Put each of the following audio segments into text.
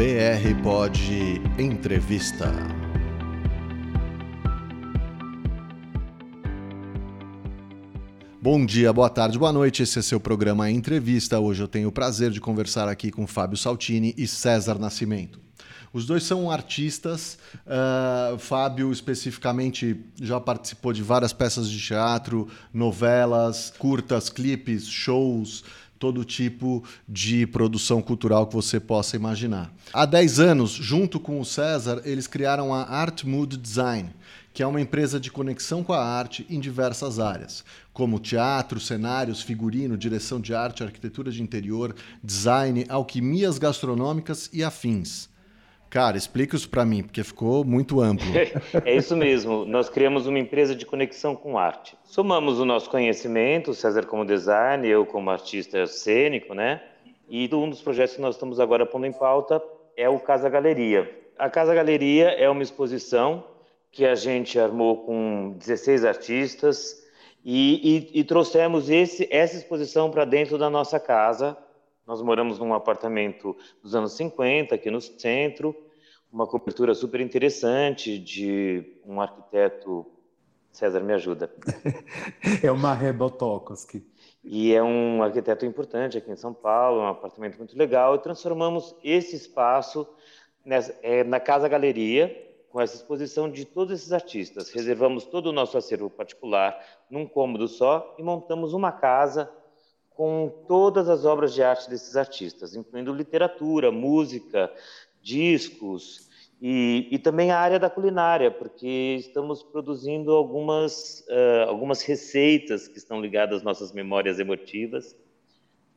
BR Pod Entrevista. Bom dia, boa tarde, boa noite. Esse é seu programa Entrevista. Hoje eu tenho o prazer de conversar aqui com Fábio Saltini e César Nascimento. Os dois são artistas. Uh, Fábio, especificamente, já participou de várias peças de teatro, novelas, curtas, clipes, shows todo tipo de produção cultural que você possa imaginar. Há 10 anos, junto com o César, eles criaram a Art Mood Design, que é uma empresa de conexão com a arte em diversas áreas, como teatro, cenários, figurino, direção de arte, arquitetura de interior, design, alquimias gastronômicas e afins. Cara, explica isso para mim, porque ficou muito amplo. é isso mesmo. Nós criamos uma empresa de conexão com arte. Somamos o nosso conhecimento, César como designer, eu como artista cênico, né? E um dos projetos que nós estamos agora pondo em pauta é o Casa Galeria. A Casa Galeria é uma exposição que a gente armou com 16 artistas e, e, e trouxemos esse, essa exposição para dentro da nossa casa, nós moramos num apartamento dos anos 50, aqui no centro, uma cobertura super interessante de um arquiteto. César, me ajuda. é uma Rebotokoski. E é um arquiteto importante aqui em São Paulo, um apartamento muito legal. E transformamos esse espaço nessa, é, na Casa Galeria, com essa exposição de todos esses artistas. Reservamos todo o nosso acervo particular num cômodo só e montamos uma casa com todas as obras de arte desses artistas, incluindo literatura, música, discos e, e também a área da culinária, porque estamos produzindo algumas, uh, algumas receitas que estão ligadas às nossas memórias emotivas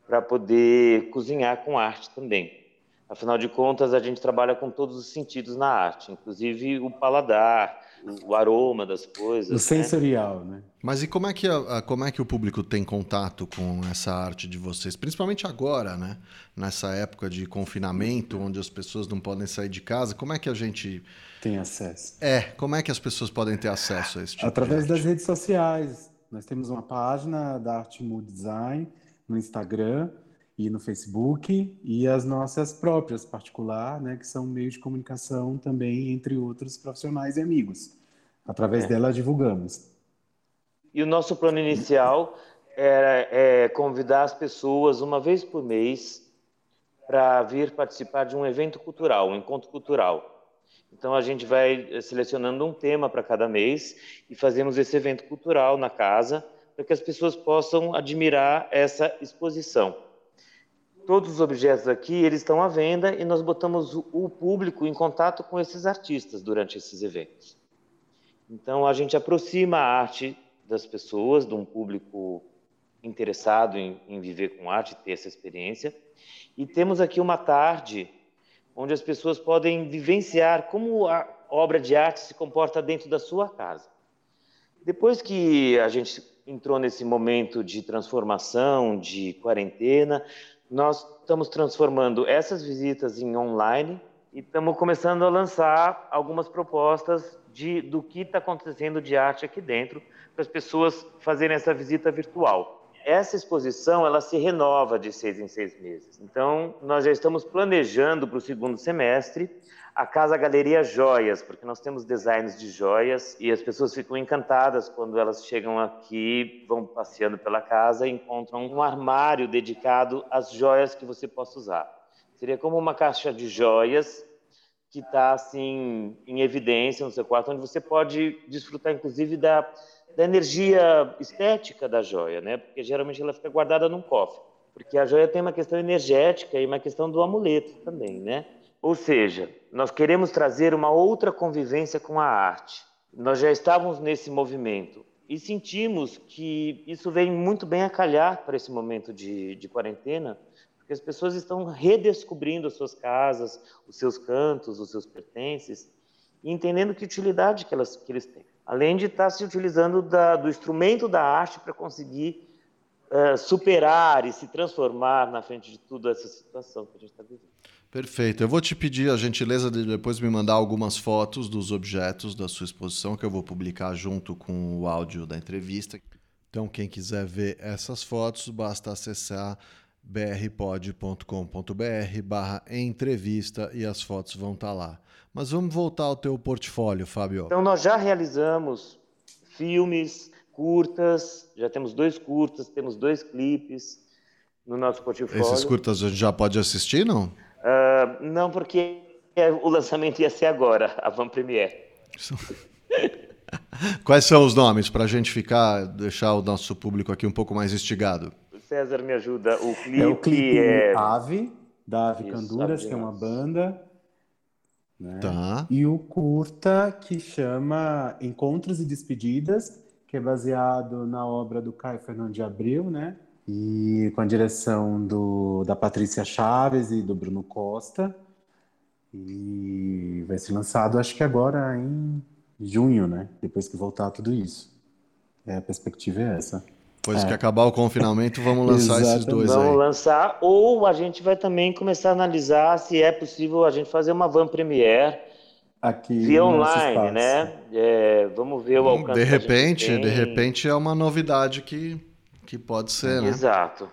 para poder cozinhar com arte também. Afinal de contas, a gente trabalha com todos os sentidos na arte, inclusive o paladar, o aroma das coisas. O né? sensorial, né? Mas e como é, que a, como é que o público tem contato com essa arte de vocês? Principalmente agora, né? Nessa época de confinamento, onde as pessoas não podem sair de casa, como é que a gente... Tem acesso. É, como é que as pessoas podem ter acesso a esse tipo Através das redes sociais. Nós temos uma página da Arte Mood Design no Instagram e no Facebook e as nossas próprias particular, né, que são meios de comunicação também entre outros profissionais e amigos. Através é. dela divulgamos. E o nosso plano inicial era é, convidar as pessoas uma vez por mês para vir participar de um evento cultural, um encontro cultural. Então a gente vai selecionando um tema para cada mês e fazemos esse evento cultural na casa para que as pessoas possam admirar essa exposição. Todos os objetos aqui eles estão à venda e nós botamos o público em contato com esses artistas durante esses eventos. Então a gente aproxima a arte das pessoas, de um público interessado em, em viver com arte, ter essa experiência. E temos aqui uma tarde onde as pessoas podem vivenciar como a obra de arte se comporta dentro da sua casa. Depois que a gente entrou nesse momento de transformação, de quarentena, nós estamos transformando essas visitas em online e estamos começando a lançar algumas propostas de, do que está acontecendo de arte aqui dentro para as pessoas fazerem essa visita virtual. Essa exposição ela se renova de seis em seis meses. Então, nós já estamos planejando para o segundo semestre a Casa Galeria Joias, porque nós temos designs de joias e as pessoas ficam encantadas quando elas chegam aqui, vão passeando pela casa e encontram um armário dedicado às joias que você possa usar. Seria como uma caixa de joias que está assim em evidência no seu quarto, onde você pode desfrutar inclusive da, da energia estética da joia, né? Porque geralmente ela fica guardada num cofre, porque a joia tem uma questão energética e uma questão do amuleto também, né? Ou seja, nós queremos trazer uma outra convivência com a arte. Nós já estávamos nesse movimento e sentimos que isso vem muito bem a calhar para esse momento de, de quarentena, porque as pessoas estão redescobrindo as suas casas, os seus cantos, os seus pertences, e entendendo que utilidade que, elas, que eles têm. Além de estar se utilizando da, do instrumento da arte para conseguir uh, superar e se transformar na frente de tudo essa situação que a gente está vivendo. Perfeito. Eu vou te pedir a gentileza de depois me mandar algumas fotos dos objetos da sua exposição, que eu vou publicar junto com o áudio da entrevista. Então, quem quiser ver essas fotos, basta acessar brpod.com.br barra entrevista e as fotos vão estar tá lá. Mas vamos voltar ao teu portfólio, Fábio. Então nós já realizamos filmes, curtas, já temos dois curtas, temos dois clipes no nosso portfólio. Esses curtas a gente já pode assistir, não? Uh, não, porque o lançamento ia ser agora, a Van Premiere. Quais são os nomes para a gente ficar, deixar o nosso público aqui um pouco mais instigado? César me ajuda. O clipe é o clipe é... Ave, da Ave Isso, Canduras, Ave que é uma banda. Né? Tá. E o curta que chama Encontros e Despedidas, que é baseado na obra do Caio Fernando de Abreu, né? E com a direção do, da Patrícia Chaves e do Bruno Costa. E vai ser lançado, acho que agora em junho, né? Depois que voltar tudo isso. É, a perspectiva é essa. Depois é. que acabar o confinamento, vamos lançar esses dois vamos aí. Vamos lançar, ou a gente vai também começar a analisar se é possível a gente fazer uma van premiere aqui via online, né? É, vamos ver o hum, alcance. De repente, de repente é uma novidade que, que pode ser, né? Exato.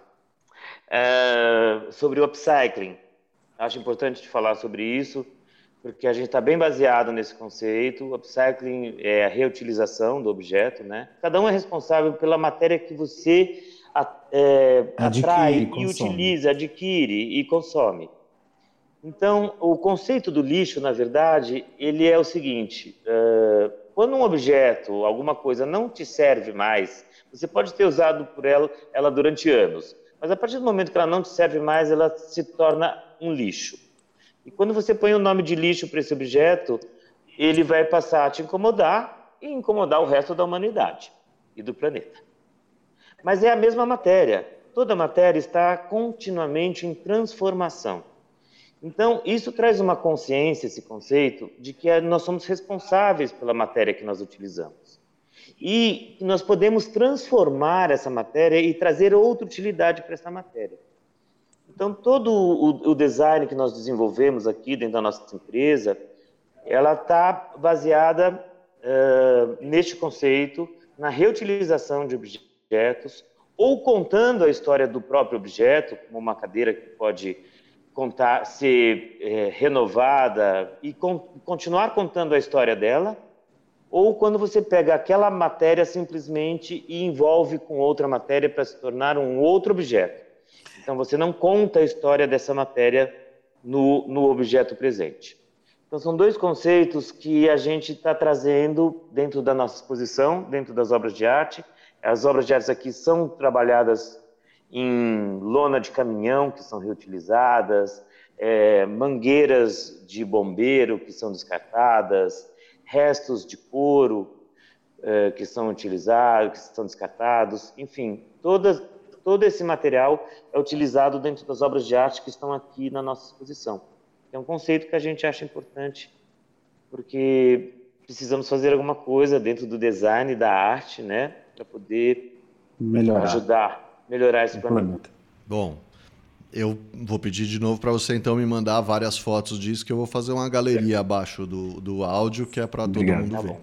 É, sobre o upcycling, acho importante te falar sobre isso porque a gente está bem baseado nesse conceito. O upcycling é a reutilização do objeto, né? Cada um é responsável pela matéria que você é, atrai e utiliza, adquire e consome. Então, o conceito do lixo, na verdade, ele é o seguinte: uh, quando um objeto, alguma coisa não te serve mais, você pode ter usado por ela, ela durante anos, mas a partir do momento que ela não te serve mais, ela se torna um lixo. E quando você põe o nome de lixo para esse objeto, ele vai passar a te incomodar e incomodar o resto da humanidade e do planeta. Mas é a mesma matéria. Toda matéria está continuamente em transformação. Então, isso traz uma consciência, esse conceito, de que nós somos responsáveis pela matéria que nós utilizamos. E nós podemos transformar essa matéria e trazer outra utilidade para essa matéria. Então, todo o, o design que nós desenvolvemos aqui dentro da nossa empresa, ela está baseada uh, neste conceito, na reutilização de objetos, ou contando a história do próprio objeto, como uma cadeira que pode contar, ser é, renovada e con continuar contando a história dela, ou quando você pega aquela matéria simplesmente e envolve com outra matéria para se tornar um outro objeto. Então, você não conta a história dessa matéria no, no objeto presente. Então, são dois conceitos que a gente está trazendo dentro da nossa exposição, dentro das obras de arte. As obras de arte aqui são trabalhadas em lona de caminhão, que são reutilizadas, é, mangueiras de bombeiro, que são descartadas, restos de couro, é, que são utilizados, que são descartados, enfim, todas, todo esse material é utilizado dentro das obras de arte que estão aqui na nossa exposição. É um conceito que a gente acha importante, porque precisamos fazer alguma coisa dentro do design da arte, né, para poder melhorar. ajudar, melhorar esse planeta. Bom, eu vou pedir de novo para você então me mandar várias fotos disso, que eu vou fazer uma galeria abaixo do, do áudio, que é para todo mundo tá ver.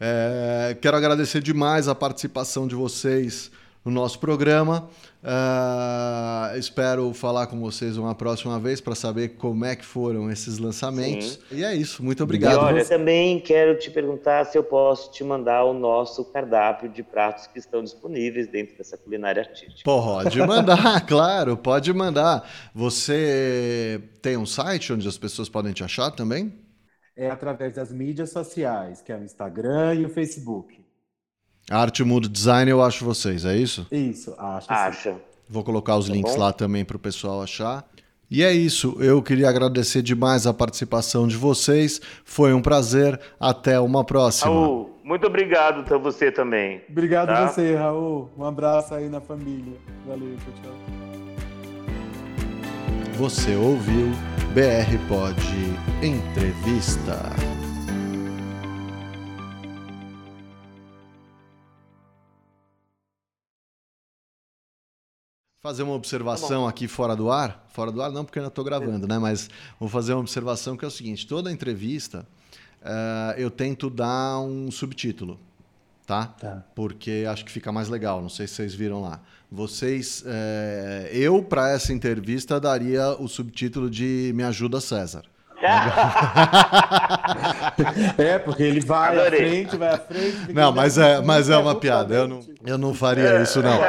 É, quero agradecer demais a participação de vocês no nosso programa. Uh, espero falar com vocês uma próxima vez para saber como é que foram esses lançamentos. Sim. E é isso, muito obrigado. E olha, também quero te perguntar se eu posso te mandar o nosso cardápio de pratos que estão disponíveis dentro dessa culinária artística. Pode mandar, claro, pode mandar. Você tem um site onde as pessoas podem te achar também? É através das mídias sociais, que é o Instagram e o Facebook. Arte Mundo Design eu acho vocês, é isso? Isso, acho. Acha. Vou colocar os tá links bom? lá também para o pessoal achar. E é isso, eu queria agradecer demais a participação de vocês. Foi um prazer. Até uma próxima. Raul, muito obrigado a você também. Obrigado tá? você, Raul. Um abraço aí na família. Valeu, tchau, tchau. Você ouviu BR Pod Entrevista. Fazer uma observação tá aqui fora do ar. Fora do ar não, porque eu ainda estou gravando, né? Mas vou fazer uma observação que é o seguinte: toda entrevista uh, eu tento dar um subtítulo. tá? tá? Porque acho que fica mais legal. Não sei se vocês viram lá. Vocês, é, eu para essa entrevista daria o subtítulo de Me ajuda César. é, porque ele vai Adorei. à frente, vai à frente. Não, mas é, mas é uma piada. Eu não, eu não faria isso, não.